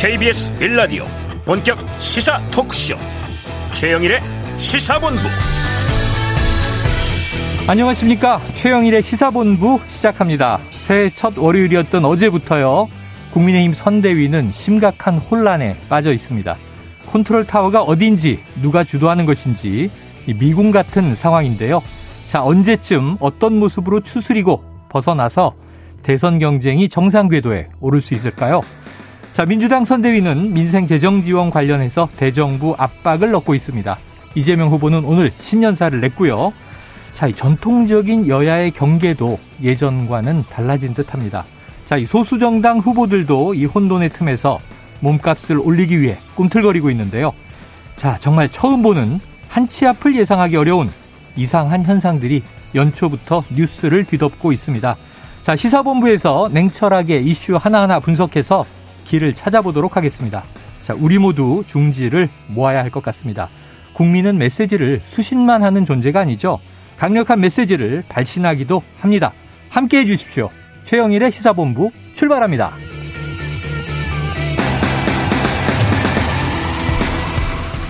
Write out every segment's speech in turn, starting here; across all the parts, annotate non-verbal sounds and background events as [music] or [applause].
KBS 빌라디오 본격 시사 토크쇼. 최영일의 시사본부. 안녕하십니까? 최영일의 시사본부 시작합니다. 새해 첫 월요일이었던 어제부터요 국민의힘 선대위는 심각한 혼란에 빠져 있습니다. 컨트롤 타워가 어딘지 누가 주도하는 것인지 미궁 같은 상황인데요. 자 언제쯤 어떤 모습으로 추스리고 벗어나서 대선 경쟁이 정상 궤도에 오를 수 있을까요? 자, 민주당 선대위는 민생 재정 지원 관련해서 대정부 압박을 넣고 있습니다. 이재명 후보는 오늘 신년사를 냈고요. 자, 이 전통적인 여야의 경계도 예전과는 달라진 듯합니다. 자, 이 소수정당 후보들도 이 혼돈의 틈에서 몸값을 올리기 위해 꿈틀거리고 있는데요. 자, 정말 처음 보는 한치 앞을 예상하기 어려운 이상한 현상들이 연초부터 뉴스를 뒤덮고 있습니다. 자, 시사본부에서 냉철하게 이슈 하나하나 분석해서 길을 찾아보도록 하겠습니다. 자, 우리 모두 중지를 모아야 할 것 같습니다. 국민은 메시지를 수신만 하는 존재가 아니죠. 강력한 메시지를 발신하기도 합니다. 함께 해 주십시오. 최영일의 시사본부 출발합니다.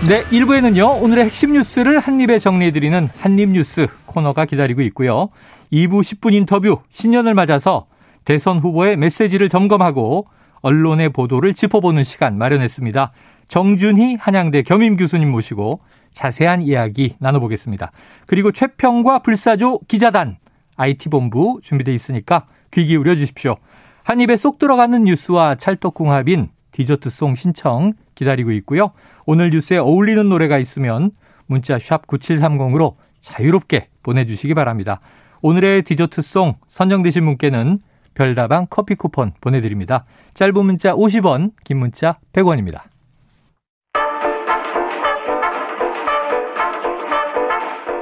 네, 1부에는요, 오늘의 핵심 뉴스를 한입에 정리해드리는 한입뉴스 코너가 기다리고 있고요. 2부 10분 인터뷰, 신년을 맞아서 대선 후보의 메시지를 점검하고 언론의 보도를 짚어보는 시간 마련했습니다. 정준희 한양대 겸임 교수님 모시고 자세한 이야기 나눠보겠습니다. 그리고 최평과 불사조 기자단 IT본부 준비되어 있으니까 귀 기울여 주십시오. 한 입에 쏙 들어가는 뉴스와 찰떡궁합인 디저트송 신청 기다리고 있고요. 오늘 뉴스에 어울리는 노래가 있으면 문자 샵 9730으로 자유롭게 보내주시기 바랍니다. 오늘의 디저트송 선정되신 분께는 별다방 커피 쿠폰 보내드립니다. 짧은 문자 50원, 긴 문자 100원입니다.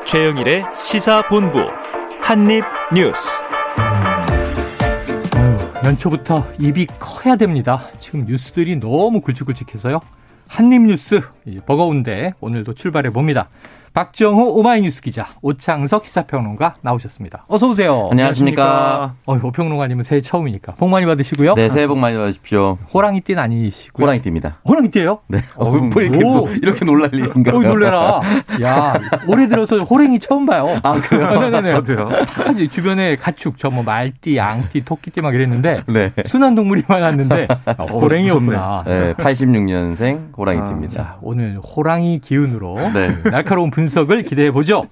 최영일의 시사본부 한입뉴스 연초부터 입이 커야 됩니다. 지금 뉴스들이 너무 굵직굵직해서요. 한입뉴스 버거운데 오늘도 출발해 봅니다. 박정호 오마이뉴스 기자, 오창석 시사평론가 나오셨습니다. 어서 오세요. 안녕하십니까. 어, 오평론가님은 새해 처음이니까 복 많이 받으시고요. 네, 새해 복 많이 받으십시오. 호랑이띠는 아니시고요. 호랑이띠입니다. 호랑이띠예요? 네. 어, 뭐 이렇게, 뭐, 이렇게 놀랄 일인가? 어, 놀래라. 야, 올해 들어서 호랑이 처음 봐요. 아, 그래요? 네네네. [laughs] 저도요. 다 주변에 가축, 저 뭐 말띠, 양띠, 토끼띠 막 이랬는데 네. 순한 동물이 많았는데 어, 호랑이였구나. 네, 86년생 호랑이띠입니다. 아, 자, 오늘 호랑이 기운으로 네. 날카로운 분석 을 기대해 보죠.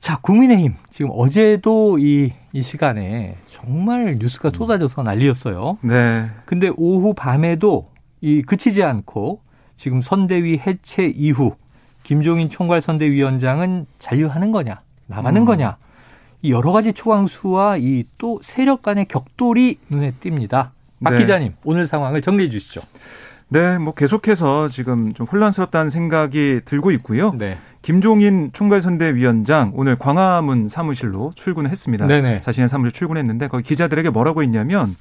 자, 국민의힘 지금 어제도 이, 이 시간에 정말 뉴스가 쏟아져서 난리였어요. 네. 근데 오후 밤에도 이 그치지 않고 지금 선대위 해체 이후 김종인 총괄 선대위원장은 잔류하는 거냐, 나가는 음. 거냐. 이 여러 가지 초강수와 이 또 세력 간의 격돌이 눈에 띕니다. 박 네. 기자님, 오늘 상황을 정리해 주시죠. 네, 뭐 계속해서 지금 좀 혼란스럽다는 생각이 들고 있고요. 네. 김종인 총괄선대위원장 오늘 광화문 사무실로 출근을 했습니다. 네네. 자신의 사무실 출근했는데 거기 기자들에게 뭐라고 했냐면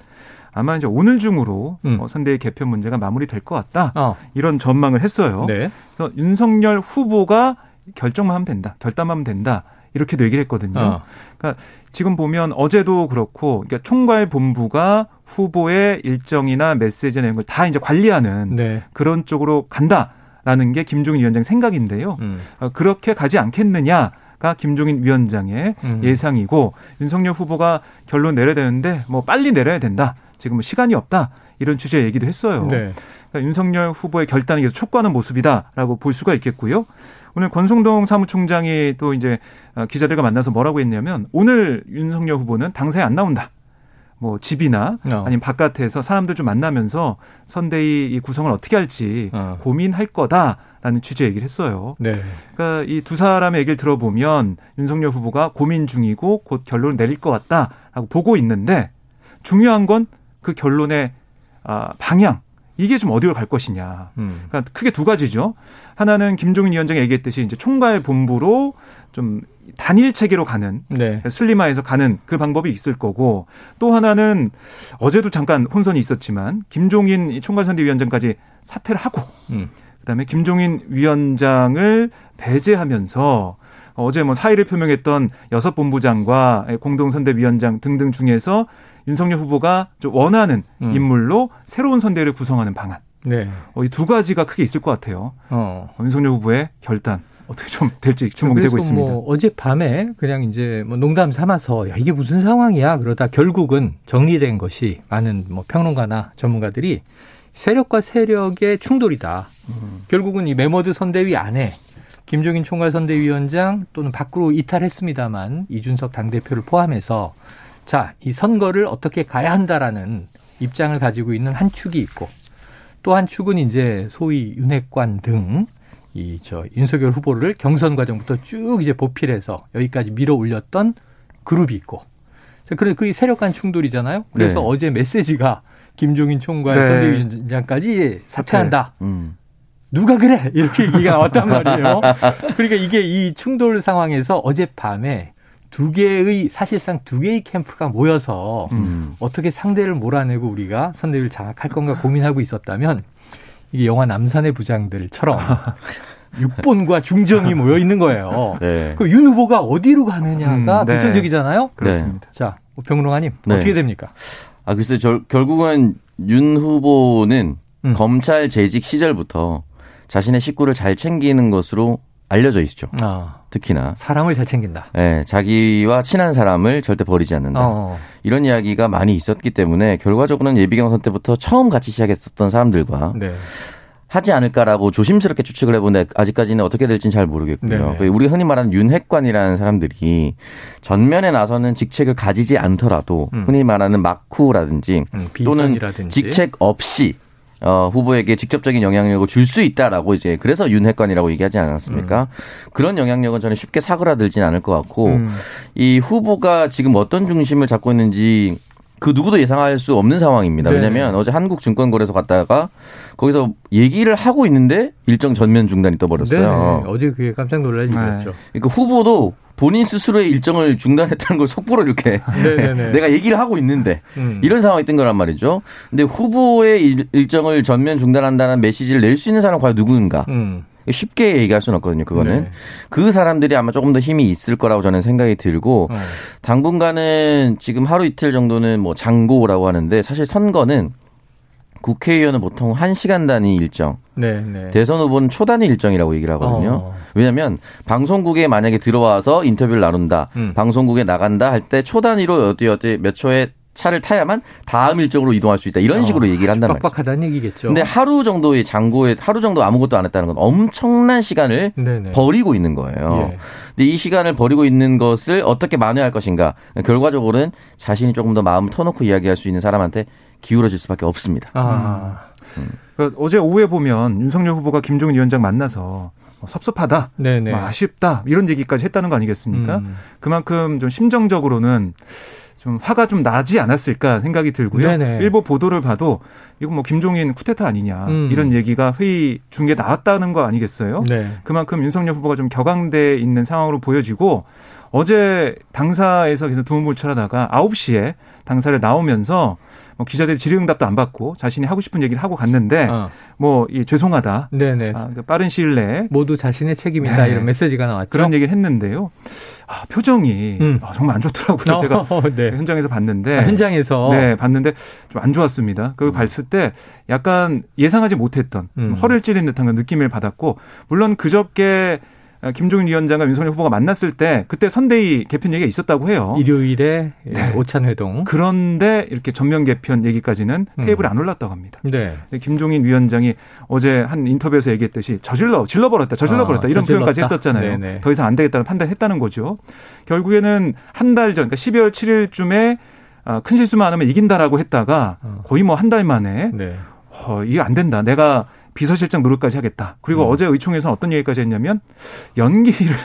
아마 이제 오늘 중으로 음. 어, 선대위 개편 문제가 마무리될 것 같다. 어. 이런 전망을 했어요. 네. 그래서 윤석열 후보가 결정만 하면 된다. 결단하면 된다. 이렇게도 얘기를 했거든요. 어. 그러니까 지금 보면 어제도 그렇고 그러니까 총괄 본부가 후보의 일정이나 메시지나 이런 걸다 이제 관리하는 네. 그런 쪽으로 간다 라는 게 김종인 위원장 생각인데요. 음. 어, 그렇게 가지 않겠느냐 가 김종인 위원장의 음. 예상이고 윤석열 후보가 결론 내려야 되는데 뭐 빨리 내려야 된다. 지금 은 시간이 없다. 이런 취지의 얘기도 했어요. 네. 그러니까 윤석열 후보의 결단이 계속 촉구하는 모습이다라고 볼 수가 있겠고요. 오늘 권성동 사무총장이 또 이제 어, 기자들과 만나서 뭐라고 했냐면 오늘 윤석열 후보는 당사에 안 나온다. 뭐 집이나 어. 아니면 바깥에서 사람들 좀 만나면서 선대위 이 구성을 어떻게 할지 어. 고민할 거다라는 취지의 얘기를 했어요. 네. 그러니까 이 두 사람의 얘기를 들어보면 윤석열 후보가 고민 중이고 곧 결론을 내릴 것 같다라고 보고 있는데 중요한 건 그 결론의 아, 방향 이게 좀 어디로 갈 것이냐. 음. 그러니까 크게 두 가지죠. 하나는 김종인 위원장이 얘기했듯이 이제 총괄 본부로 좀 단일 체계로 가는 네. 슬림화해서 가는 그 방법이 있을 거고 또 하나는 어제도 잠깐 혼선이 있었지만 김종인 이 총괄선대위원장까지 사퇴를 하고 음. 그다음에 김종인 위원장을 배제하면서 어제 뭐 사의를 표명했던 여섯 본부장과 공동선대위원장 등등 중에서 윤석열 후보가 좀 원하는 음. 인물로 새로운 선대를 구성하는 방안 네. 어, 이 두 가지가 크게 있을 것 같아요. 어. 윤석열 후보의 결단 어떻게 좀 될지 주목이 되고 그래서 있습니다. 뭐 어젯밤에 그냥 이제 뭐 농담 삼아서 야 이게 무슨 상황이야 그러다 결국은 정리된 것이 많은 뭐 평론가나 전문가들이 세력과 세력의 충돌이다. 결국은 이 메머드 선대위 안에 김종인 총괄 선대위원장 또는 밖으로 이탈했습니다만 이준석 당대표를 포함해서 자, 이 선거를 어떻게 가야 한다라는 입장을 가지고 있는 한 축이 있고 또 한 축은 이제 소위 윤핵관 등 이 저 윤석열 후보를 경선 과정부터 쭉 이제 보필해서 여기까지 밀어 올렸던 그룹이 있고 자, 그래 그 세력 간 충돌이잖아요. 그래서 네. 어제 메시지가 김종인 총괄 네. 선대위원장까지 사퇴한다. 음. 누가 그래? 이렇게 얘기가 나왔단 말이에요. 그러니까 이게 이 충돌 상황에서 어젯밤에 두 개의 사실상 두 개의 캠프가 모여서 음. 어떻게 상대를 몰아내고 우리가 선대위를 장악할 건가 고민하고 있었다면 이게 영화 남산의 부장들처럼 [laughs] 육본과 중정이 모여 있는 거예요. 네. 그윤 후보가 어디로 가느냐가 음, 네. 결정적이잖아요. 그렇습니다. 자, 평론가님 네. 어떻게 됩니까? 아 글쎄 저, 결국은 윤 후보는 음. 검찰 재직 시절부터 자신의 식구를 잘 챙기는 것으로 알려져 있죠. 아, 특히나 사람을 잘 챙긴다. 예, 자기와 친한 사람을 절대 버리지 않는다. 어. 이런 이야기가 많이 있었기 때문에 결과적으로는 예비 경선 때부터 처음 같이 시작했었던 사람들과 네. 하지 않을까라고 조심스럽게 추측을 해보는데 아직까지는 어떻게 될지는 잘 모르겠고요. 네. 그 우리 흔히 말하는 윤핵관이라는 사람들이 전면에 나서는 직책을 가지지 않더라도 음. 흔히 말하는 마쿠라든지 음, 또는. 직책 없이 어, 후보에게 직접적인 영향력을 줄 수 있다라고 이제 그래서 윤핵관이라고 얘기하지 않았습니까? 그런 영향력은 저는 쉽게 사그라들지는 않을 것 같고 음. 이 후보가 지금 어떤 중심을 잡고 있는지 그 누구도 예상할 수 없는 상황입니다. 네. 왜냐하면 어제 한국증권거래소 갔다가 거기서 얘기를 하고 있는데 일정 전면 중단이 떠버렸어요. 네, 어제 그게 깜짝 놀랄 일이었죠. 그러니까 후보도 본인 스스로의 일정을 중단했다는 걸 속보로 이렇게 네네네. [laughs] 내가 얘기를 하고 있는데 음. 이런 상황이 뜬 거란 말이죠. 근데 후보의 일- 일정을 전면 중단한다는 메시지를 낼 수 있는 사람은 과연 누구인가? 음. 쉽게 얘기할 수는 없거든요. 그거는 네. 그 사람들이 아마 조금 더 힘이 있을 거라고 저는 생각이 들고 어. 당분간은 지금 하루 이틀 정도는 뭐 장고라고 하는데 사실 선거는 국회의원은 보통 한시간 단위 일정, 네, 네. 대선 후보는 초단위 일정이라고 얘기를 하거든요. 어. 왜냐하면 방송국에 만약에 들어와서 인터뷰를 나눈다, 음. 방송국에 나간다 할 때 초단위로 어디 어디 몇 초에 차를 타야만 다음 일정으로 이동할 수 있다 이런 식으로 어, 얘기를 한단 말이죠. 빡빡하다는 얘기겠죠. 근데 하루 정도의 장고에 하루 정도 아무것도 안 했다는 건 엄청난 시간을 네네. 버리고 있는 거예요. 예. 근데 이 시간을 버리고 있는 것을 어떻게 만회할 것인가? 결과적으로는 자신이 조금 더 마음을 터놓고 이야기할 수 있는 사람한테 기울어질 수밖에 없습니다. 아, 그러니까 어제 오후에 보면 윤석열 후보가 김종인 위원장 만나서 뭐 섭섭하다, 네네. 뭐 아쉽다 이런 얘기까지 했다는 거 아니겠습니까? 음. 그만큼 좀 심정적으로는 좀 화가 좀 나지 않았을까 생각이 들고요. 네네. 일부 보도를 봐도 이거 뭐 김종인 쿠데타 아니냐 음. 이런 얘기가 회의 중에 나왔다는 거 아니겠어요? 네. 그만큼 윤석열 후보가 좀 격앙돼 있는 상황으로 보여지고 어제 당사에서 계속 두문불출하다가 9시에 당사를 나오면서 뭐 기자들이 질의응답도 안 받고 자신이 하고 싶은 얘기를 하고 갔는데 어. 뭐이 죄송하다. 네네. 아, 그 빠른 시일 내에 모두 자신의 책임이다 네. 이런 메시지가 나왔죠. 그런 얘기를 했는데요. 아, 표정이 음. 아, 정말 안 좋더라고요. 제가 [laughs] 어, 네. 현장에서 봤는데 아, 현장에서 네, 봤는데 좀 안 좋았습니다. 그걸 봤을 때 약간 예상하지 못했던 음. 허를 찌른 듯한 느낌을 받았고 물론 그저께 김종인 위원장과 윤석열 후보가 만났을 때 그때 선대위 개편 얘기가 있었다고 해요. 일요일에 예, 네. 오찬 회동. 그런데 이렇게 전면 개편 얘기까지는 음. 테이블에 안 올랐다고 합니다. 네. 김종인 위원장이 어제 한 인터뷰에서 얘기했듯이 저질러 질러 버렸다 저질러 버렸다 아, 이런 저질렀다? 표현까지 했었잖아요. 네네. 더 이상 안 되겠다는 판단했다는 거죠. 결국에는 한 달 전, 그러니까 12월 7일쯤에 아, 큰 실수만 안 하면 이긴다라고 했다가 어. 거의 뭐 한 달 만에 네. 어, 이게 안 된다. 내가 비서실장 노릇까지 하겠다. 그리고 음. 어제 의총에서 어떤 얘기까지 했냐면 연기를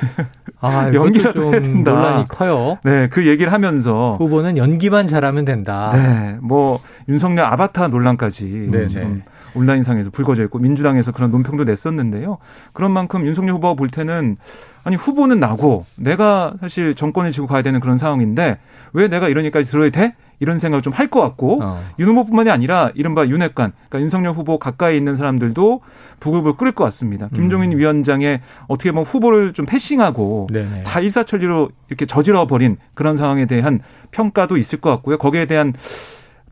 아, [laughs] 연기라도 해야 좀 된다. 논란이 커요. 네, 그 얘기를 하면서 후보는 연기만 잘하면 된다. 네, 뭐 윤석열 아바타 논란까지 네네. 지금 온라인상에서 불거져 있고 민주당에서 그런 논평도 냈었는데요. 그런 만큼 윤석열 후보가 볼 때는 아니 후보는 나고 내가 사실 정권을 지고 가야 되는 그런 상황인데 왜 내가 이런 얘기까지 들어야 돼? 이런 생각을 좀 할 것 같고 어. 윤 후보뿐만이 아니라 이른바 윤핵관, 그러니까 윤석열 후보 가까이 있는 사람들도 부글부글 끓을 것 같습니다. 김종인 위원장의 어떻게 보면 후보를 좀 패싱하고 네네. 다 일사천리로 이렇게 저질러 버린 그런 상황에 대한 평가도 있을 것 같고요. 거기에 대한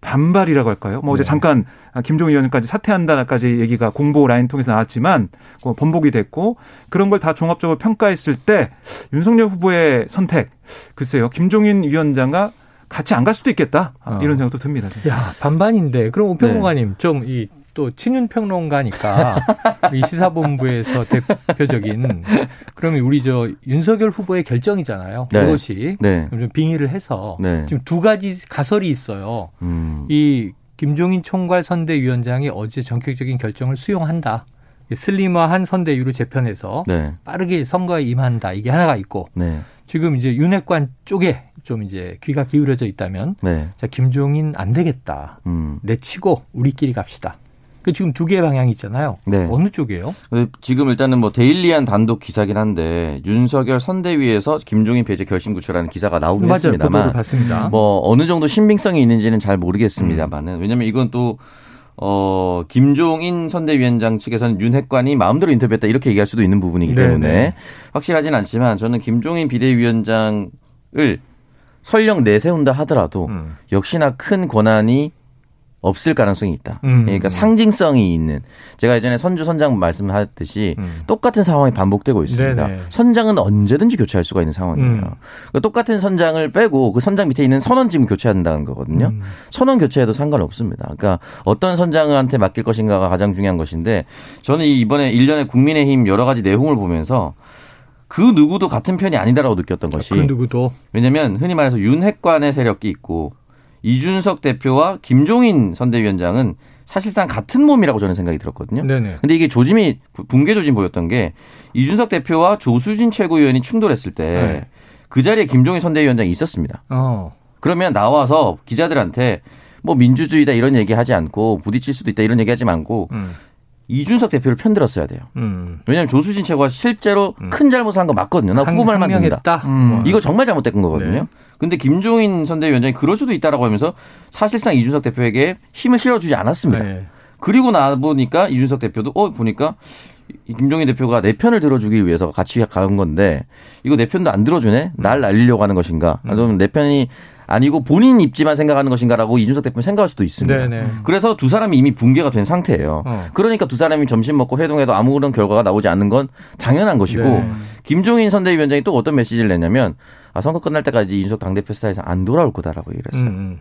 반발이라고 할까요? 뭐 어제 네. 잠깐 김종인 위원까지 사퇴한다까지 얘기가 공보 라인 통해서 나왔지만 뭐 번복이 됐고 그런 걸 다 종합적으로 평가했을 때 윤석열 후보의 선택 글쎄요 김종인 위원장과 같이 안 갈 수도 있겠다 어. 이런 생각도 듭니다. 저는. 야 반반인데 그럼 오평론가님 좀이 또 친윤 평론가니까 [laughs] 이 시사본부에서 대표적인 그러면 우리 저 윤석열 후보의 결정이잖아요. 네. 그것이 네. 좀 빙의를 해서 네. 지금 두 가지 가설이 있어요. 음. 이 김종인 총괄 선대위원장이 어제 전격적인 결정을 수용한다. 슬림화한 선대위로 재편해서 네. 빠르게 선거에 임한다. 이게 하나가 있고 네. 지금 이제 윤핵관 쪽에 좀 이제 귀가 기울여져 있다면 네. 자 김종인 안 되겠다. 음. 내치고 우리끼리 갑시다. 그 지금 두 개의 방향이 있잖아요. 네. 어느 쪽이에요? 지금 일단은 뭐 데일리한 단독 기사긴 한데 윤석열 선대위에서 김종인 배제 결심 구출하는 기사가 나오긴 맞아요. 했습니다만 봤습니다. 뭐 어느 정도 신빙성이 있는지는 잘 모르겠습니다만은 왜냐면 이건 또 어, 김종인 선대위원장 측에서는 윤핵관이 마음대로 인터뷰했다 이렇게 얘기할 수도 있는 부분이기 네, 때문에 네. 확실하진 않지만 저는 김종인 비대위원장을 설령 내세운다 하더라도 음. 역시나 큰 권한이 없을 가능성이 있다. 음. 그러니까 상징성이 있는 제가 예전에 선주 선장 말씀하셨듯이 음. 똑같은 상황이 반복되고 있습니다. 네네. 선장은 언제든지 교체할 수가 있는 상황이에요. 음. 그러니까 똑같은 선장을 빼고 그 선장 밑에 있는 선원 지금 교체한다는 거거든요. 음. 선원 교체해도 상관없습니다. 그러니까 어떤 선장한테 맡길 것인가가 가장 중요한 것인데 저는 이 이번에 일련의 국민의힘 여러 가지 내용을 보면서 그 누구도 같은 편이 아니다라고 느꼈던 것이 그 누구도 왜냐면 흔히 말해서 윤핵관의 세력이 있고 이준석 대표와 김종인 선대위원장은 사실상 같은 몸이라고 저는 생각이 들었거든요. 네네. 근데 이게 조짐이 붕괴 조짐 보였던 게 이준석 대표와 조수진 최고위원이 충돌했을 때그 네. 자리에 김종인 선대위원장이 있었습니다. 어. 그러면 나와서 기자들한테 뭐 민주주의다 이런 얘기 하지 않고 부딪힐 수도 있다 이런 얘기 하지 않고 음. 이준석 대표를 편들었어야 돼요. 음. 왜냐하면 조수진 최고가 실제로 음. 큰 잘못을 한 거 맞거든요. 나 후보 말만. 했다. 음. 이거 정말 잘못된 거거든요. 네. 근데 김종인 선대위원장이 그럴 수도 있다라고 하면서 사실상 이준석 대표에게 힘을 실어주지 않았습니다. 네. 그리고 나 보니까 이준석 대표도 어 보니까 이 김종인 대표가 내 편을 들어주기 위해서 같이 간 건데 이거 내 편도 안 들어주네 날 날리려고 하는 것인가 음. 아니면 내 편이 아니고 본인 입지만 생각하는 것인가라고 이준석 대표는 생각할 수도 있습니다. 네네. 그래서 두 사람이 이미 붕괴가 된 상태예요. 어. 그러니까 두 사람이 점심 먹고 회동해도 아무런 결과가 나오지 않는 건 당연한 것이고 네. 김종인 선대위원장이 또 어떤 메시지를 냈냐면 아, 선거 끝날 때까지 이준석 당대표 스타일에서 안 돌아올 거다라고 얘기를 했어요. 음,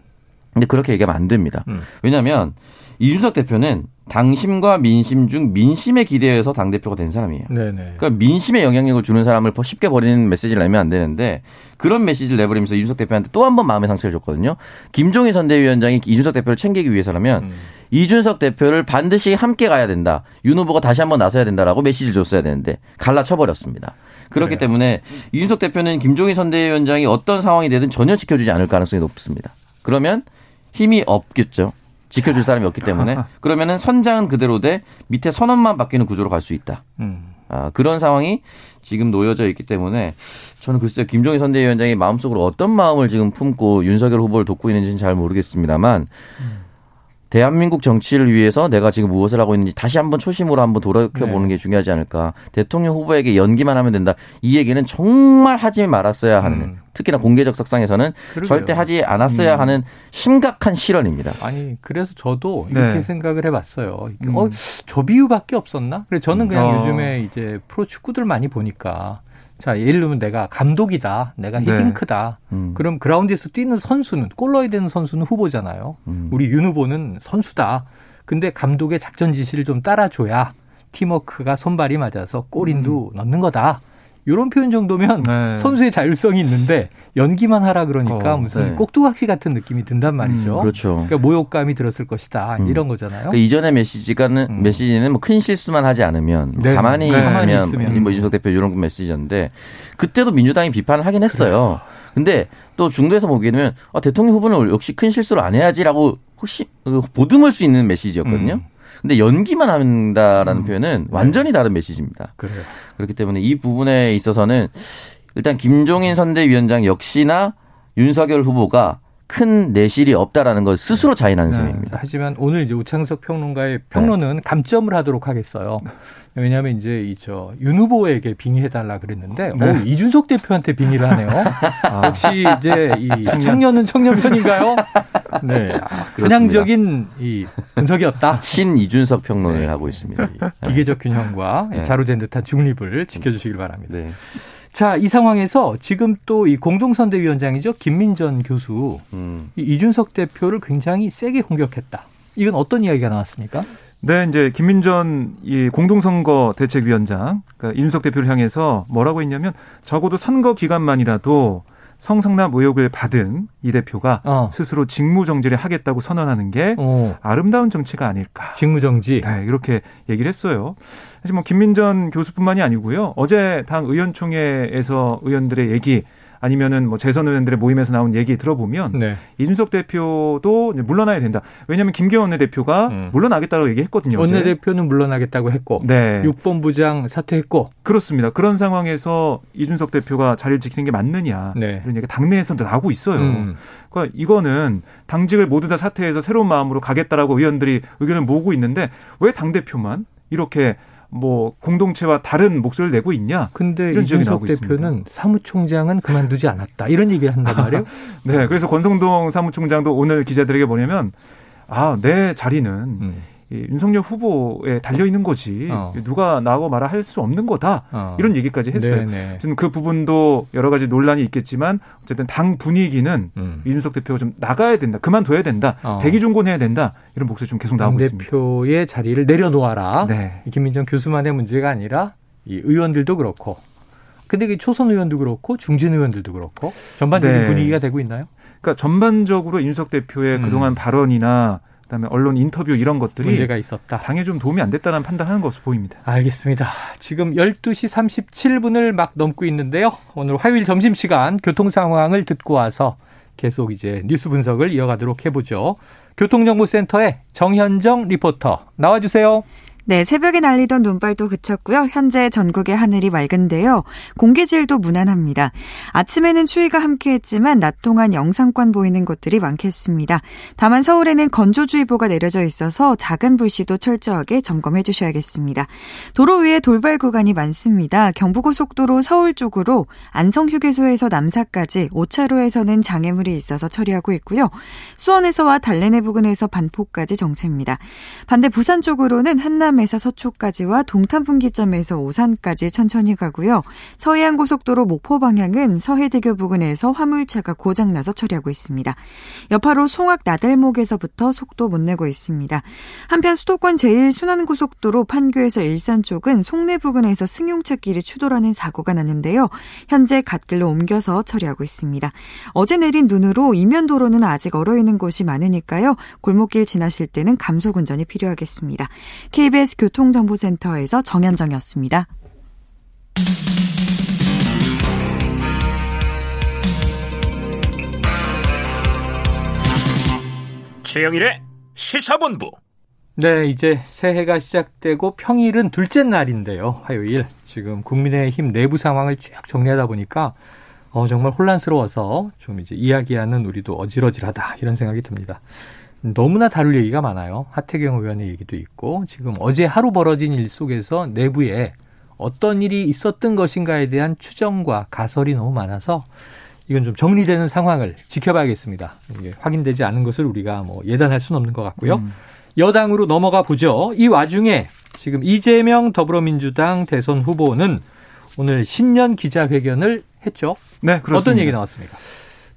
근데 그렇게 얘기하면 안 됩니다. 음. 왜냐하면 이준석 대표는 당심과 민심 중 민심에 기대해서 당 대표가 된 사람이에요. 음. 네네. 그러니까 민심에 영향력을 주는 사람을 쉽게 버리는 메시지를 내면 안 되는데 그런 메시지를 내버리면서 이준석 대표한테 또 한 번 마음의 상처를 줬거든요. 김종인 선대위원장이 이준석 대표를 챙기기 위해서라면 음. 이준석 대표를 반드시 함께 가야 된다. 윤 후보가 다시 한번 나서야 된다라고 메시지를 줬어야 되는데 갈라쳐버렸습니다. 그렇기 그래요. 때문에 이준석 대표는 김종인 선대위원장이 어떤 상황이 되든 전혀 지켜주지 않을 가능성이 높습니다. 그러면 힘이 없겠죠. 지켜줄 사람이 없기 때문에 [laughs] 그러면은 선장은 그대로 돼 밑에 선언만 바뀌는 구조로 갈 수 있다. 음. 아, 그런 상황이 지금 놓여져 있기 때문에 저는 글쎄요 김종인 선대위원장이 마음속으로 어떤 마음을 지금 품고 윤석열 후보를 돕고 있는지는 잘 모르겠습니다만 대한민국 정치를 위해서 내가 지금 무엇을 하고 있는지 다시 한번 초심으로 한번 돌아켜보는 네. 게 중요하지 않을까. 대통령 후보에게 연기만 하면 된다. 이 얘기는 정말 하지 말았어야 하는 음. 특히나 공개적 석상에서는 그러게요. 절대 하지 않았어야 음. 하는 심각한 실언입니다. 아니 그래서 저도 이렇게 네. 생각을 해봤어요. 음. 어, 저 비유밖에 없었나? 그래 저는 그냥 어. 요즘에 이제 프로 축구들 많이 보니까 자 예를 들면 내가 감독이다, 내가 네. 히딩크다. 음. 그럼 그라운드에서 뛰는 선수는 골 넣어야 되는 선수는 후보잖아요. 음. 우리 윤 후보는 선수다. 근데 감독의 작전 지시를 좀 따라줘야 팀워크가 손발이 맞아서 골인도 넣는 거다. 이런 표현 정도면 네. 선수의 자율성이 있는데 연기만 하라 그러니까 어, 무슨 네. 꼭두각시 같은 느낌이 든단 말이죠. 음, 그렇죠. 그러니까 모욕감이 들었을 것이다. 음. 이런 거잖아요. 그 이전의 메시지가는 음. 메시지는 뭐 큰 실수만 하지 않으면 네. 가만히, 네. 가만히 있으면. 뭐 이준석 대표 이런 메시지였는데 그때도 민주당이 비판을 하긴 했어요. 근데 또 중도에서 보게 되면 아, 대통령 후보는 역시 큰 실수를 안 해야지라고 혹시 그 보듬을 수 있는 메시지였거든요. 음. 근데 연기만 한다라는 표현은 완전히 다른 메시지입니다. 그래요. 그렇기 때문에 이 부분에 있어서는 일단 김종인 선대위원장 역시나 윤석열 후보가 큰 내실이 없다라는 걸 스스로 자인하는 네. 셈입니다. 하지만 오늘 이제 우창석 평론가의 평론은 감점을 하도록 하겠어요. 왜냐하면 이제 이저 윤 후보에게 빙의해달라 그랬는데 네. 어, 이준석 대표한테 빙의를 하네요. [laughs] 아, 역시 이제 이 청년은 청년 편인가요? [laughs] 네. 편향적인 이 분석이었다. 친 이준석 평론을 네. 하고 있습니다. [laughs] 기계적 균형과 네. 자루된 듯한 중립을 지켜주시길 바랍니다. 네. 자, 이 상황에서 지금 또 이 공동선대위원장이죠. 김민전 교수. 음. 이 이준석 대표를 굉장히 세게 공격했다. 이건 어떤 이야기가 나왔습니까? 네, 이제 김민전 이 공동선거 대책위원장, 그러니까 이준석 대표를 향해서 뭐라고 했냐면 적어도 선거 기간만이라도 성상납 의혹을 받은 이 대표가 어. 스스로 직무정지를 하겠다고 선언하는 게 어. 아름다운 정치가 아닐까. 직무정지. 네, 이렇게 얘기를 했어요. 사실 뭐 김민전 교수뿐만이 아니고요. 어제 당 의원총회에서 의원들의 얘기 아니면은 뭐 재선 의원들의 모임에서 나온 얘기 들어보면 네. 이준석 대표도 물러나야 된다. 왜냐하면 김기현 원내대표가 음. 물러나겠다고 얘기했거든요. 원내대표는 물러나겠다고 했고 네. 6번 부장 사퇴했고 그렇습니다. 그런 상황에서 이준석 대표가 자리를 지키는 게 맞느냐 네. 이런 얘기가 당내에서도 나오고 있어요. 음. 그러니까 이거는 당직을 모두 다 사퇴해서 새로운 마음으로 가겠다라고 의원들이 의견을 모으고 있는데 왜 당 대표만 이렇게 뭐 공동체와 다른 목소리를 내고 있냐? 근데 이준석 대표는 있습니다. 사무총장은 그만두지 않았다 이런 얘기를 한단 [laughs] 말이에요. 네, 그래서 권성동 사무총장도 오늘 기자들에게 뭐냐면 아 내 자리는 음. 이 윤석열 후보에 달려 있는 거지 어. 누가 나하고 말아 할 수 없는 거다 어. 이런 얘기까지 했어요. 네네. 저는 그 부분도 여러 가지 논란이 있겠지만 어쨌든 당 분위기는 음. 이준석 대표가 좀 나가야 된다, 그만둬야 된다, 어. 대기종곤해야 된다 이런 목소리 좀 계속 나오고 있습니다. 대표의 자리를 내려놓아라. 네. 김민정 교수만의 문제가 아니라 이 의원들도 그렇고. 근데 그 초선 의원도 그렇고 중진 의원들도 그렇고 전반적인 네. 분위기가 되고 있나요? 그러니까 전반적으로 윤석 대표의 음. 그동안 발언이나 그다음에 언론 인터뷰 이런 것들이 문제가 있었다. 당에 좀 도움이 안 됐다는 판단하는 것으로 보입니다. 알겠습니다. 지금 12시 37분을 막 넘고 있는데요. 오늘 화요일 점심 시간 교통 상황을 듣고 와서 계속 이제 뉴스 분석을 이어가도록 해보죠. 교통정보센터의 정현정 리포터 나와주세요. 네, 새벽에 날리던 눈발도 그쳤고요. 현재 전국의 하늘이 맑은데요. 공기질도 무난합니다. 아침에는 추위가 함께했지만 낮 동안 영상권 보이는 곳들이 많겠습니다. 다만 서울에는 건조주의보가 내려져 있어서 작은 불씨도 철저하게 점검해 주셔야겠습니다. 도로 위에 돌발 구간이 많습니다. 경부고속도로 서울 쪽으로 안성휴게소에서 남사까지 5차로에서는 장애물이 있어서 처리하고 있고요. 수원에서와 달래내 부근에서 반포까지 정체입니다. 반대 부산 쪽으로는 한남 서남에서 서초까지와 동탄 분기점에서 오산까지 천천히 가고요. 서해안 고속도로 목포 방향은 서해대교 부근에서 화물차가 고장나서 처리하고 있습니다. 여파로 송악 나들목에서부터 속도 못 내고 있습니다. 한편 수도권 제1순환고속도로 판교에서 일산 쪽은 송내 부근에서 승용차끼리 추돌하는 사고가 났는데요. 현재 갓길로 옮겨서 처리하고 있습니다. 어제 내린 눈으로 이면도로는 아직 얼어있는 곳이 많으니까요. 골목길 지나실 때는 감속 운전이 필요하겠습니다. KBS KBS 교통정보센터에서 정현정이었습니다. 최영일의 시사본부. 네, 이제 새해가 시작되고 평일은 둘째 날인데요. 화요일. 지금 국민의힘 내부 상황을 쭉 정리하다 보니까 어, 정말 혼란스러워서 좀 이제 이야기하는 우리도 어지러질하다 이런 생각이 듭니다. 너무나 다룰 얘기가 많아요. 하태경 의원의 얘기도 있고 지금 어제 하루 벌어진 일 속에서 내부에 어떤 일이 있었던 것인가에 대한 추정과 가설이 너무 많아서 이건 좀 정리되는 상황을 지켜봐야겠습니다. 확인되지 않은 것을 우리가 뭐 예단할 수는 없는 것 같고요. 음. 여당으로 넘어가 보죠. 이 와중에 지금 이재명 더불어민주당 대선 후보는 오늘 신년 기자회견을 했죠. 네, 그렇습니다. 어떤 얘기 나왔습니까?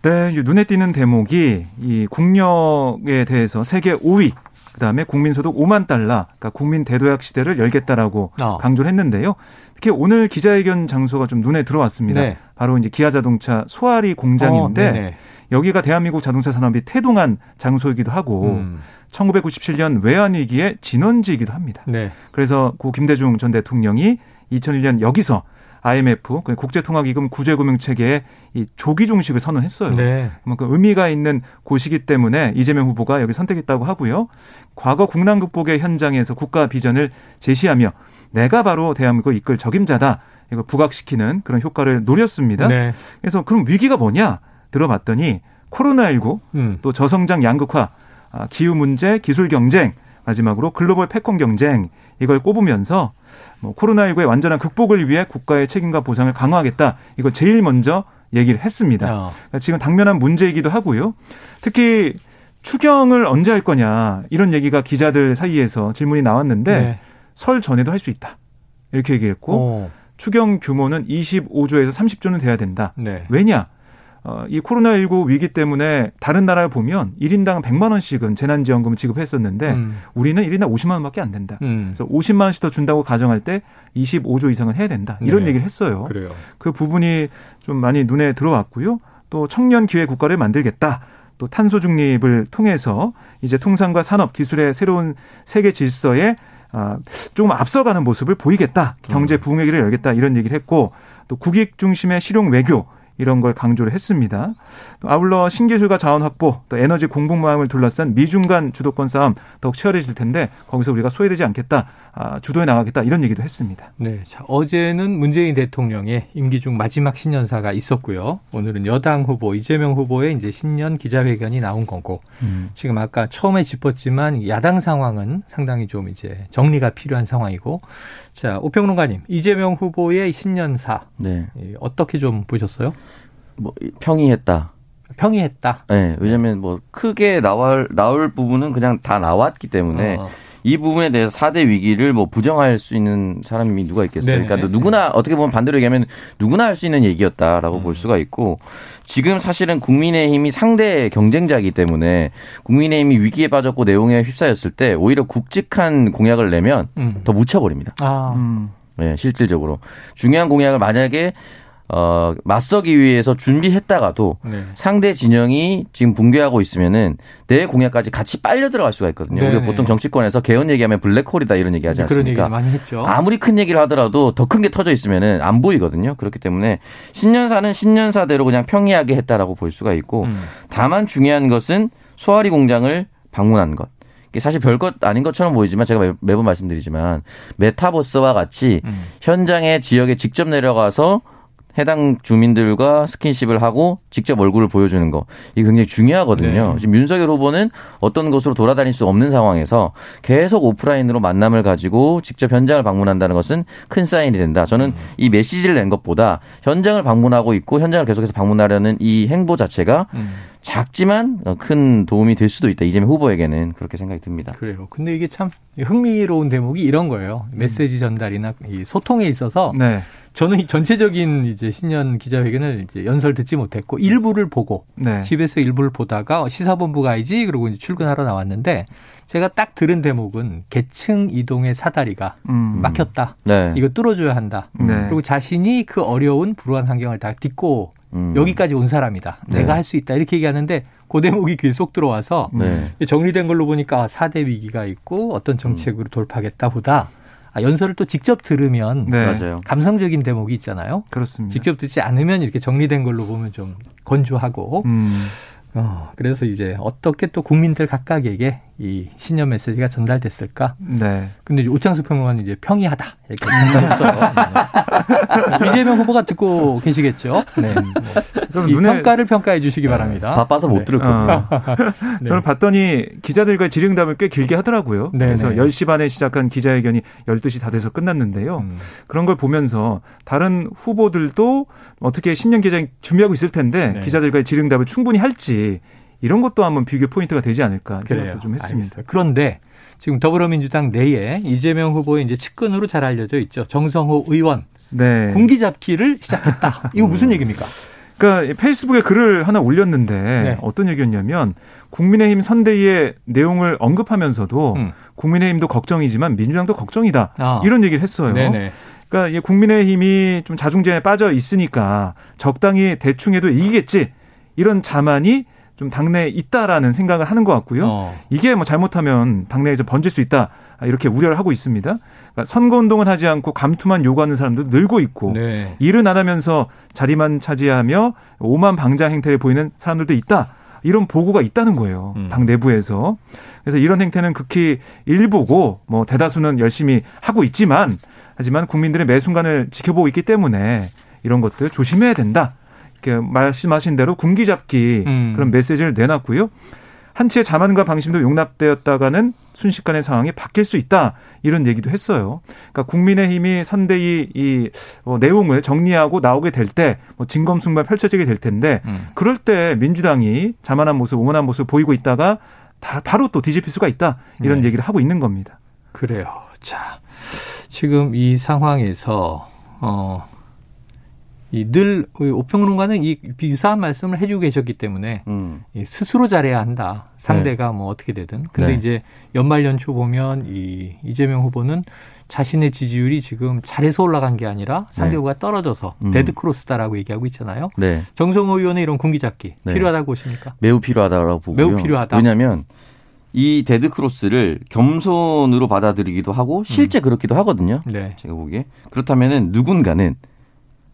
네, 눈에 띄는 대목이 이 국력에 대해서 세계 5위, 그다음에 국민소득 5만 달러, 그러니까 국민 대도약 시대를 열겠다라고 어. 강조를 했는데요. 특히 오늘 기자회견 장소가 좀 눈에 들어왔습니다. 네. 바로 이제 기아 자동차 소아리 공장인데 어, 여기가 대한민국 자동차 산업이 태동한 장소이기도 하고 음. 1997년 외환위기의 진원지이기도 합니다. 네. 그래서 고 김대중 전 대통령이 2001년 여기서 IMF 그 국제통화기금 구제금융 체계의 이 조기 종식을 선언했어요. 네. 그만큼 의미가 있는 곳이기 때문에 이재명 후보가 여기 선택했다고 하고요. 과거 국난 극복의 현장에서 국가 비전을 제시하며 내가 바로 대한민국을 이끌 적임자다. 이거 부각시키는 그런 효과를 노렸습니다. 네. 그래서 그럼 위기가 뭐냐 들어봤더니 코로나19 음. 또 저성장 양극화 아, 기후 문제 기술 경쟁 마지막으로 글로벌 패권 경쟁 이걸 꼽으면서 뭐 코로나19의 완전한 극복을 위해 국가의 책임과 보상을 강화하겠다. 이걸 제일 먼저 얘기를 했습니다. 어. 그러니까 지금 당면한 문제이기도 하고요. 특히 추경을 언제 할 거냐 이런 얘기가 기자들 사이에서 질문이 나왔는데 네. 설 전에도 할 수 있다 이렇게 얘기했고 어, 추경 규모는 25조에서 30조는 돼야 된다. 네. 왜냐? 어, 이 코로나19 위기 때문에 다른 나라를 보면 1인당 100만 원씩은 재난지원금을 지급했었는데 음, 우리는 1인당 50만 원밖에 안 된다. 음, 그래서 50만 원씩 더 준다고 가정할 때 25조 이상은 해야 된다. 이런 네. 얘기를 했어요. 그래요. 그 부분이 좀 많이 눈에 들어왔고요. 또 청년 기회 국가를 만들겠다. 또 탄소 중립을 통해서 이제 통상과 산업 기술의 새로운 세계 질서에 아, 조금 앞서가는 모습을 보이겠다. 경제 부흥의 길을 열겠다. 이런 얘기를 했고 또 국익 중심의 실용 외교 이런 걸 강조를 했습니다. 또 아울러 신기술과 자원 확보, 또 에너지 공급망을 둘러싼 미중 간 주도권 싸움 더욱 치열해질 텐데 거기서 우리가 소외되지 않겠다, 아, 주도해 나가겠다 이런 얘기도 했습니다. 네. 자, 어제는 문재인 대통령의 임기 중 마지막 신년사가 있었고요. 오늘은 여당 후보 이재명 후보의 이제 신년 기자회견이 나온 거고 지금 아까 처음에 짚었지만 야당 상황은 상당히 좀 이제 정리가 필요한 상황이고 자, 오평론가님 이재명 후보의 신년사 네. 예, 어떻게 좀 보셨어요? 뭐 평이했다. 평이했다. 네, 왜냐면 뭐 크게 나올 나올 부분은 그냥 다 나왔기 때문에 어, 이 부분에 대해서 4대 위기를 뭐 부정할 수 있는 사람이 누가 있겠어요. 네네. 그러니까 누구나 어떻게 보면 반대로 얘기하면 누구나 할 수 있는 얘기였다라고 음. 볼 수가 있고 지금 사실은 국민의힘이 상대 경쟁자이기 때문에 국민의힘이 위기에 빠졌고 내용에 휩싸였을 때 오히려 굵직한 공약을 내면 음. 더 묻혀버립니다. 아, 음. 네, 실질적으로 중요한 공약을 만약에 어 맞서기 위해서 준비했다가도 네. 상대 진영이 지금 붕괴하고 있으면은 내 공약까지 같이 빨려 들어갈 수가 있거든요. 네네. 우리가 보통 정치권에서 개헌 얘기하면 블랙홀이다 이런 얘기 하지 그런 얘기 않습니까? 많이 했죠. 아무리 큰 얘기를 하더라도 더 큰 게 터져 있으면은 안 보이거든요. 그렇기 때문에 신년사는 신년사대로 그냥 평이하게 했다라고 볼 수가 있고 음. 다만 중요한 것은 소아리 공장을 방문한 것. 사실 별것 아닌 것처럼 보이지만 제가 매- 매번 말씀드리지만 메타버스와 같이 음. 현장의 지역에 직접 내려가서 해당 주민들과 스킨십을 하고 직접 얼굴을 보여주는 거 이게 굉장히 중요하거든요. 네. 지금 윤석열 후보는 어떤 곳으로 돌아다닐 수 없는 상황에서 계속 오프라인으로 만남을 가지고 직접 현장을 방문한다는 것은 큰 사인이 된다. 저는 음. 이 메시지를 낸 것보다 현장을 방문하고 있고 현장을 계속해서 방문하려는 이 행보 자체가 음. 작지만 큰 도움이 될 수도 있다. 이재명 후보에게는 그렇게 생각이 듭니다. 그래요. 근데 이게 참 흥미로운 대목이 이런 거예요. 메시지 전달이나 이 소통에 있어서 네. 저는 이 전체적인 이제 신년 기자회견을 이제 연설 듣지 못했고 일부를 보고 네. 집에서 일부를 보다가 시사본부 가야지 그러고 이제 출근하러 나왔는데 제가 딱 들은 대목은 계층 이동의 사다리가 음. 막혔다. 네. 이거 뚫어줘야 한다. 네. 그리고 자신이 그 어려운 불우한 환경을 다 딛고 음. 여기까지 온 사람이다. 네. 내가 할 수 있다. 이렇게 얘기하는데 그 대목이 귀에 쏙 들어와서 네. 정리된 걸로 보니까 4대 위기가 있고 어떤 정책으로 돌파하겠다 보다 아, 연설을 또 직접 들으면 네. 감성적인 대목이 있잖아요. 그렇습니다. 직접 듣지 않으면 이렇게 정리된 걸로 보면 좀 건조하고 음. 어, 그래서 이제 어떻게 또 국민들 각각에게 이 신년 메시지가 전달됐을까? 네. 근데 이제 오창수 평론가는 이제 평이하다 이렇게 평가했어요. 네. [laughs] 이재명 후보가 듣고 계시겠죠? 네. 그럼 이 눈에 평가를 평가해 주시기 바랍니다. 바빠서 못 네. 들을 겁니다. 어. [laughs] 네. 저는 봤더니 기자들과 질의응답을 꽤 길게 하더라고요. 네네. 그래서 10시 반에 시작한 기자회견이 12시 다 돼서 끝났는데요. 음. 그런 걸 보면서 다른 후보들도 어떻게 신년 기자회 준비하고 있을 텐데 네. 기자들과의 질의응답을 충분히 할지 이런 것도 한번 비교 포인트가 되지 않을까 그래요. 생각도 좀 했습니다. 알겠습니다. 그런데 지금 더불어민주당 내에 이재명 후보의 이제 측근으로 잘 알려져 있죠. 정성호 의원 네. 군기 잡기를 시작했다. 이거 무슨 얘기입니까? 그러니까 페이스북에 글을 하나 올렸는데 네. 어떤 얘기였냐면 국민의힘 선대위의 내용을 언급하면서도 음. 국민의힘도 걱정이지만 민주당도 걱정이다 아. 이런 얘기를 했어요. 네네. 그러니까 이 국민의힘이 좀 자중재에 빠져 있으니까 적당히 대충 해도 이기겠지 이런 자만이 좀 당내에 있다라는 생각을 하는 것 같고요. 어. 이게 뭐 잘못하면 당내에서 번질 수 있다 이렇게 우려를 하고 있습니다. 그러니까 선거 운동은 하지 않고 감투만 요구하는 사람도 늘고 있고 네. 일은 안 하면서 자리만 차지하며 오만 방장 행태를 보이는 사람들도 있다. 이런 보고가 있다는 거예요. 음. 당 내부에서. 그래서 이런 행태는 극히 일부고 뭐 대다수는 열심히 하고 있지만 하지만 국민들의 매 순간을 지켜보고 있기 때문에 이런 것들 조심해야 된다. 이렇게 말씀하신 대로 군기 잡기 음. 그런 메시지를 내놨고요. 한치의 자만과 방심도 용납되었다가는 순식간에 상황이 바뀔 수 있다 이런 얘기도 했어요. 그러니까 국민의힘이 선대위 이 어, 내용을 정리하고 나오게 될 때 뭐 진검승만 펼쳐지게 될 텐데 음. 그럴 때 민주당이 자만한 모습, 오만한 모습 보이고 있다가 다 바로 또 뒤집힐 수가 있다 이런 네. 얘기를 하고 있는 겁니다. 그래요. 자, 지금 이 상황에서 어. 이늘 오평론가는 이 유사한 말씀을 해주고 계셨기 때문에 음. 스스로 잘해야 한다. 상대가 네. 뭐 어떻게 되든. 근데 네. 이제 연말 연초 보면 이 이재명 후보는 자신의 지지율이 지금 잘해서 올라간 게 아니라 상대 후보가 네. 떨어져서 음. dead cross다라고 얘기하고 있잖아요. 네. 정성호 의원의 이런 군기잡기 네. 필요하다고 보십니까? 매우 필요하다고 보고요. 매우 필요하다. 왜냐하면 이 dead cross를 겸손으로 받아들이기도 하고 실제 음. 그렇기도 하거든요. 네. 제가 보기에 그렇다면은 누군가는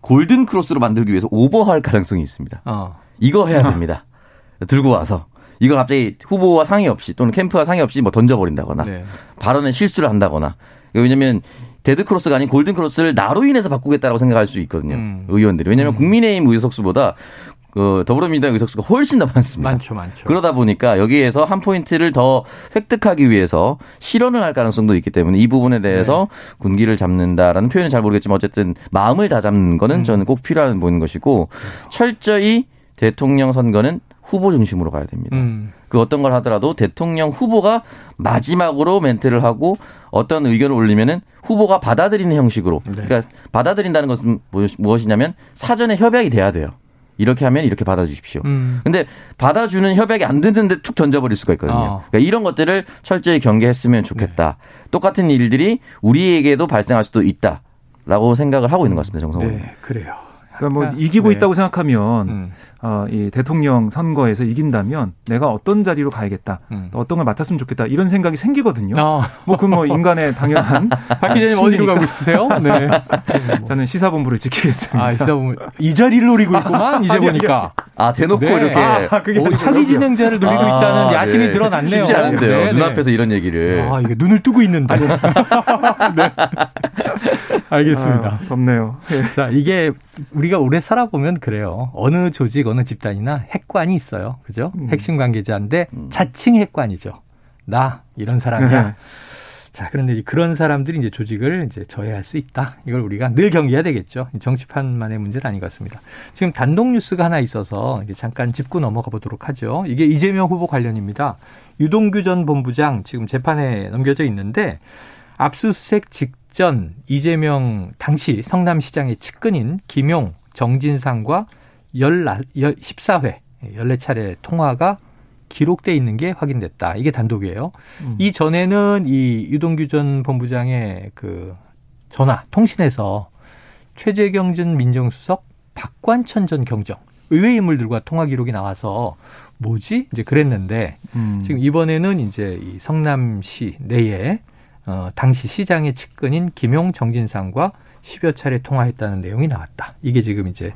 golden cross로 만들기 위해서 오버할 가능성이 있습니다. 어. 이거 해야 됩니다. 들고 와서 이거 갑자기 후보와 상의 없이 또는 캠프와 상의 없이 뭐 던져버린다거나 네. 발언에 실수를 한다거나 왜냐하면 dead cross가 아닌 golden cross를 나로 인해서 바꾸겠다라고 생각할 수 있거든요. 음. 의원들이 왜냐하면 음. 국민의힘 의석수보다 그 더불어민주당 의석수가 훨씬 더 많습니다. 많죠, 많죠. 그러다 보니까 여기에서 한 포인트를 더 획득하기 위해서 실언을 할 가능성도 있기 때문에 이 부분에 대해서 네. 군기를 잡는다라는 표현은 잘 모르겠지만 어쨌든 마음을 다 잡는 거는 음. 저는 꼭 필요한 보는 것이고 철저히 대통령 선거는 후보 중심으로 가야 됩니다. 음. 그 어떤 걸 하더라도 대통령 후보가 마지막으로 멘트를 하고 어떤 의견을 올리면은 후보가 받아들이는 형식으로. 네. 그러니까 받아들인다는 것은 무엇이냐면 사전에 협약이 돼야 돼요. 이렇게 하면 이렇게 받아주십시오. 음. 근데 받아주는 협약이 안 됐는데 툭 던져버릴 수가 있거든요. 어. 그러니까 이런 것들을 철저히 경계했으면 좋겠다. 네. 똑같은 일들이 우리에게도 발생할 수도 있다라고 생각을 하고 있는 것 같습니다. 정성호. 네, 그래요. 그러니까 뭐 이기고 네. 있다고 생각하면 음. 어, 이 대통령 선거에서 이긴다면 내가 어떤 자리로 가야겠다, 음. 어떤 걸 맡았으면 좋겠다 이런 생각이 생기거든요. 어. 뭐그 뭐 인간의 당연한. [laughs] 박 기자님 어디로 [laughs] 가고 싶으세요? 네. [laughs] 저는 시사본부를 지키겠습니다. 아, 시사본부 이 자리를 노리고 있구만 이제 보니까. 아 대놓고 네. 이렇게 아, 그게 오, 차기 진행자를 노리고 아, 있다는 야심이 네. 드러났네요. 쉽지 않은데요. 네, 눈앞에서 이런 얘기를. 아 이게 눈을 뜨고 있는데. 네. 알겠습니다. 아, 덥네요. 네. 자 이게 우리가 오래 살아보면 그래요. 어느 조직 어느 집단이나 핵관이 있어요. 그죠? 음. 핵심 관계자인데 음. 자칭 핵관이죠. 나 이런 사람이야. 네. 자, 그런데 그런 사람들이 이제 조직을 이제 저해할 수 있다. 이걸 우리가 늘 경계해야 되겠죠. 정치판만의 문제는 아닌 것 같습니다. 지금 단독 뉴스가 하나 있어서 이제 잠깐 짚고 넘어가 보도록 하죠. 이게 이재명 후보 관련입니다. 유동규 전 본부장 지금 재판에 넘겨져 있는데 압수수색 직전 이재명 당시 성남시장의 측근인 김용, 정진상과 14회, 14차례 통화가 기록돼 있는 게 확인됐다. 이게 단독이에요. 음. 이 전에는 이 유동규 전 본부장의 그 전화 통신에서 최재경 전 민정수석 박관천 전 경정 의회 인물들과 통화 기록이 나와서 뭐지 이제 그랬는데 음. 지금 이번에는 이제 이 성남시 내에 어 당시 시장의 측근인 김용 정진상과 10여 차례 통화했다는 내용이 나왔다. 이게 지금 이제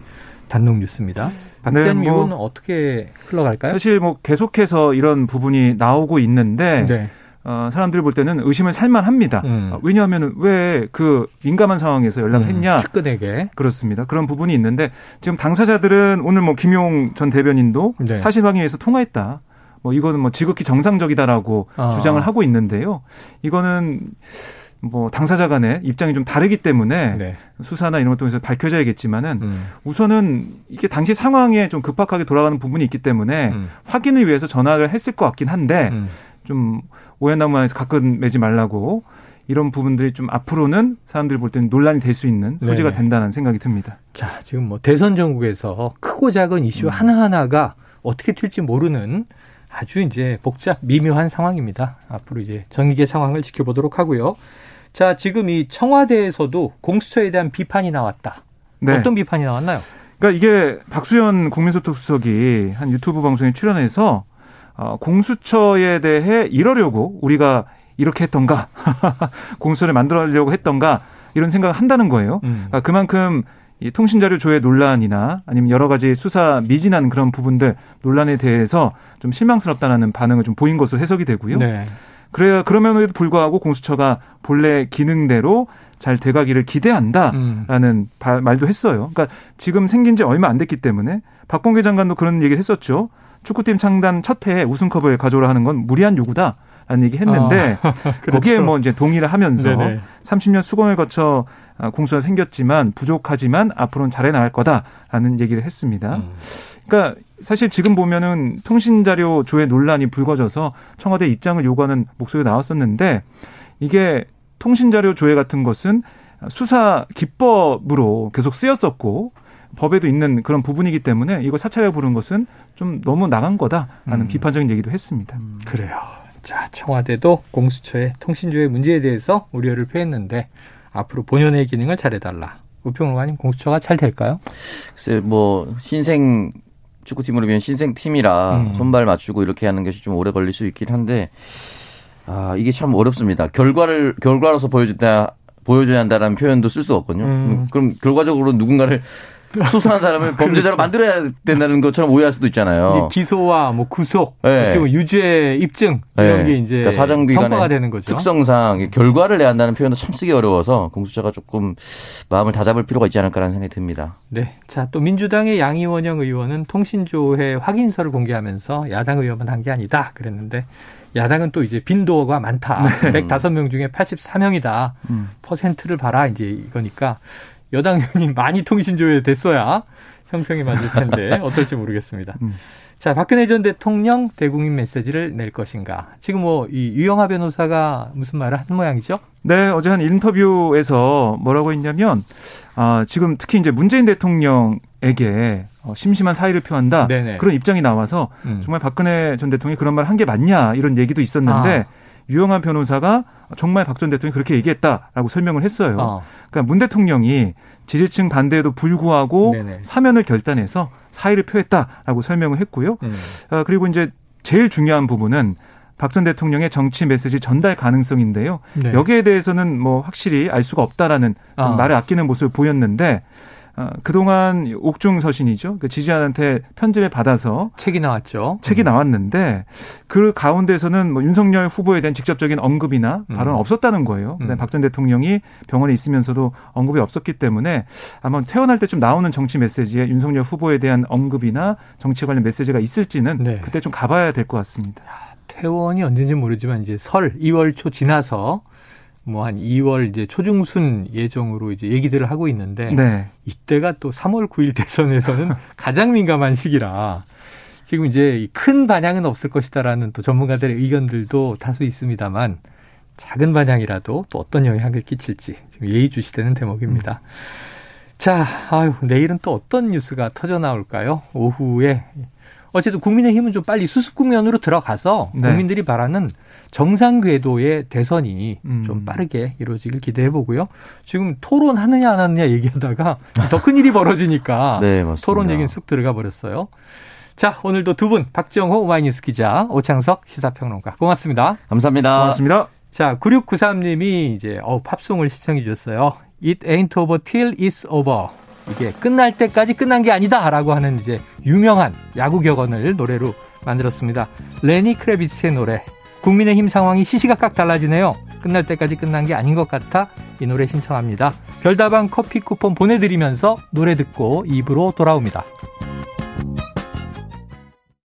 단독 뉴스입니다. 박 기자님 네, 뭐, 이거는 어떻게 흘러갈까요? 사실 뭐 계속해서 이런 부분이 나오고 있는데 네. 어, 사람들이 볼 때는 의심을 살만합니다. 음. 어, 왜냐하면 왜 그 민감한 상황에서 연락을 음, 했냐? 측근에게 그렇습니다. 그런 부분이 있는데 지금 당사자들은 오늘 뭐 김용 전 대변인도 네. 사실 확인해서 통화했다. 뭐 이거는 뭐 지극히 정상적이다라고 아. 주장을 하고 있는데요. 이거는 뭐 당사자 간의 입장이 좀 다르기 때문에 네. 수사나 이런 것 통해서 밝혀져야겠지만은 음. 우선은 이게 당시 상황에 좀 급박하게 돌아가는 부분이 있기 때문에 음. 확인을 위해서 전화를 했을 것 같긴 한데 음. 좀 오해나무에서 가끔 매지 말라고 이런 부분들이 좀 앞으로는 사람들이 볼 때는 논란이 될 수 있는 소지가 네 된다는 생각이 듭니다. 자, 지금 뭐 대선 전국에서 크고 작은 이슈 음. 하나하나가 어떻게 튈지 모르는 아주 이제 복잡 미묘한 상황입니다. 앞으로 이제 전국의 상황을 지켜보도록 하고요. 자, 지금 이 청와대에서도 공수처에 대한 비판이 나왔다. 네. 어떤 비판이 나왔나요? 그러니까 이게 박수현 국민소통수석이 한 유튜브 방송에 출연해서 어, 공수처에 대해 이러려고 우리가 이렇게 했던가 [laughs] 공수처를 만들어려고 했던가 이런 생각을 한다는 거예요. 음. 그러니까 그만큼 이 통신자료 조회 논란이나 아니면 여러 가지 수사 미진한 그런 부분들 논란에 대해서 좀 실망스럽다는 반응을 좀 보인 것으로 해석이 되고요. 네. 그래야 그러면에도 불구하고 공수처가 본래 기능대로 잘 돼가기를 기대한다라는 음. 말도 했어요. 그러니까 지금 생긴 지 얼마 안 됐기 때문에 박범계 장관도 그런 얘기를 했었죠. 축구팀 창단 첫 해에 우승컵을 가져오라 하는 건 무리한 요구다. 라는 얘기 했는데 아, [laughs] 그렇죠. 거기에 뭐 이제 동의를 하면서 네네. 30년 수공을 거쳐 아, 공수가 생겼지만 부족하지만 앞으로는 잘해 나갈 거다라는 얘기를 했습니다. 음. 그러니까 사실 지금 보면은 통신 자료 조회 논란이 불거져서 청와대 입장을 요구하는 목소리가 나왔었는데 이게 통신 자료 조회 같은 것은 수사 기법으로 계속 쓰였었고 법에도 있는 그런 부분이기 때문에 이거 사찰에 부른 것은 좀 너무 나간 거다라는 음. 비판적인 얘기도 했습니다. 음. 그래요. 자, 청와대도 공수처의 통신조회 문제에 대해서 우려를 표했는데 앞으로 본연의 기능을 잘해달라. 우평론가님 공수처가 잘 될까요? 글쎄 뭐 신생 축구팀으로 비면 신생 팀이라 음. 손발 맞추고 이렇게 하는 것이 좀 오래 걸릴 수 있긴 한데 아 이게 참 어렵습니다. 결과를 결과로서 보여준다 보여줘야 한다라는 표현도 쓸 수가 없거든요. 음. 그럼 결과적으로 누군가를 수사한 사람을 범죄자로 그렇죠. 만들어야 된다는 것처럼 오해할 수도 있잖아요. 기소와 뭐 구속, 네. 뭐 유죄 입증 이런 네. 게 이제 그러니까 사정기관의 되는 거죠. 특성상 결과를 내야 한다는 표현도 참 쓰기 어려워서 공수처가 조금 마음을 다잡을 필요가 있지 않을까라는 생각이 듭니다. 네, 자또 민주당의 양이원영 의원은 통신조회 확인서를 공개하면서 야당 의원은 한게 아니다 그랬는데 야당은 또 이제 빈도가 많다. 네. 105명 중에 84명이다. 음. 퍼센트를 봐라 이제 이거니까 여당 의원이 많이 통신조회 됐어야 형평이 맞을 텐데 [laughs] 어떨지 모르겠습니다. 음. 자, 박근혜 전 대통령 대국민 메시지를 낼 것인가? 지금 뭐 이 유영하 변호사가 무슨 말을 한 모양이죠? 네, 어제 한 인터뷰에서 뭐라고 했냐면 아, 지금 특히 이제 문재인 대통령에게 어, 심심한 사의를 표한다 네네. 그런 입장이 나와서 음. 정말 박근혜 전 대통령이 그런 말 한 게 맞냐 이런 얘기도 있었는데 아. 유영한 변호사가 정말 박 전 대통령이 그렇게 얘기했다라고 설명을 했어요. 어. 그러니까 문 대통령이 지지층 반대에도 불구하고 네네. 사면을 결단해서 사의를 표했다라고 설명을 했고요. 음. 아, 그리고 이제 제일 중요한 부분은 박전 대통령의 정치 메시지 전달 가능성인데요. 네. 여기에 대해서는 뭐 확실히 알 수가 없다라는 아. 말을 아끼는 모습을 보였는데 어, 그동안 옥중 서신이죠. 그 지지자한테 편지를 받아서 책이 나왔죠. 책이 음. 나왔는데 그 가운데서는 뭐 윤석열 후보에 대한 직접적인 언급이나 음. 발언 음. 없었다는 거예요. 음. 박전 대통령이 병원에 있으면서도 언급이 없었기 때문에 아마 퇴원할 때 좀 나오는 정치 메시지에 윤석열 후보에 대한 언급이나 정치 관련 메시지가 있을지는 네. 그때 좀 가봐야 될 것 같습니다. 퇴원이 언제인지 모르지만 이제 설 2월 초 지나서 뭐 한 2월 이제 초중순 예정으로 이제 얘기들을 하고 있는데 네. 이때가 또 3월 9일 대선에서는 [laughs] 가장 민감한 시기라 지금 이제 큰 반향은 없을 것이다라는 또 전문가들의 의견들도 다수 있습니다만 작은 반향이라도 또 어떤 영향을 끼칠지 지금 예의주시되는 대목입니다. 음. 자, 아유, 내일은 또 어떤 뉴스가 터져 나올까요? 오후에 어쨌든 국민의힘은 좀 빨리 수습 국면으로 들어가서 네. 국민들이 바라는 정상 궤도의 대선이 음. 좀 빠르게 이루어지길 기대해 보고요. 지금 토론하느냐 안 하느냐 얘기하다가 [laughs] 더 큰 일이 벌어지니까 네, 토론 얘기는 쑥 들어가 버렸어요. 자, 오늘도 두 분 박정호 오마이뉴스 기자, 오창석 시사평론가 고맙습니다. 감사합니다. 고맙습니다. 자, 9693님이 이제 어 팝송을 시청해 주셨어요. It ain't over till it's over. 이게 끝날 때까지 끝난 게 아니다라고 하는 이제 유명한 야구 격언을 노래로 만들었습니다. 레니 크레비츠의 노래 국민의힘 상황이 시시각각 달라지네요. 끝날 때까지 끝난 게 아닌 것 같아 이 노래 신청합니다. 별다방 커피 쿠폰 보내드리면서 노래 듣고 입으로 돌아옵니다.